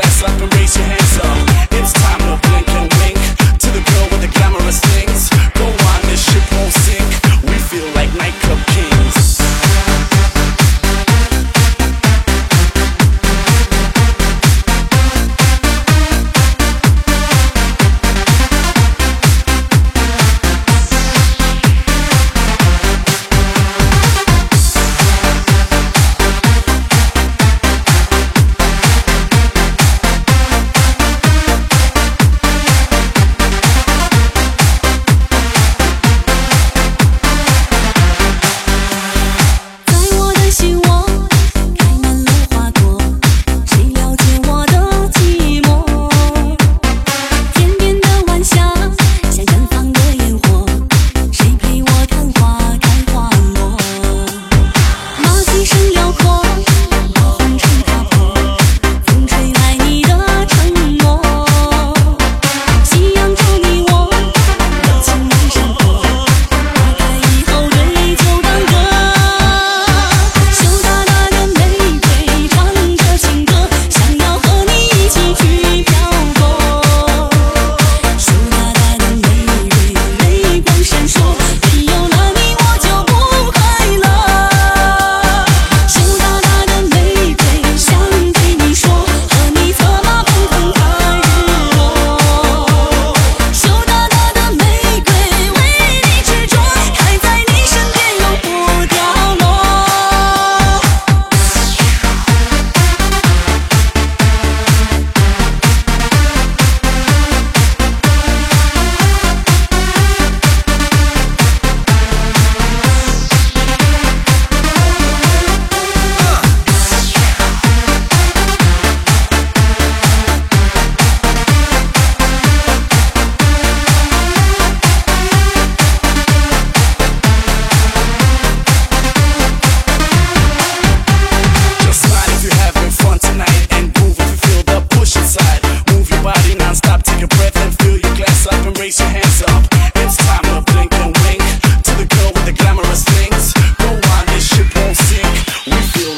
best, slap and raise your hands up. You. feel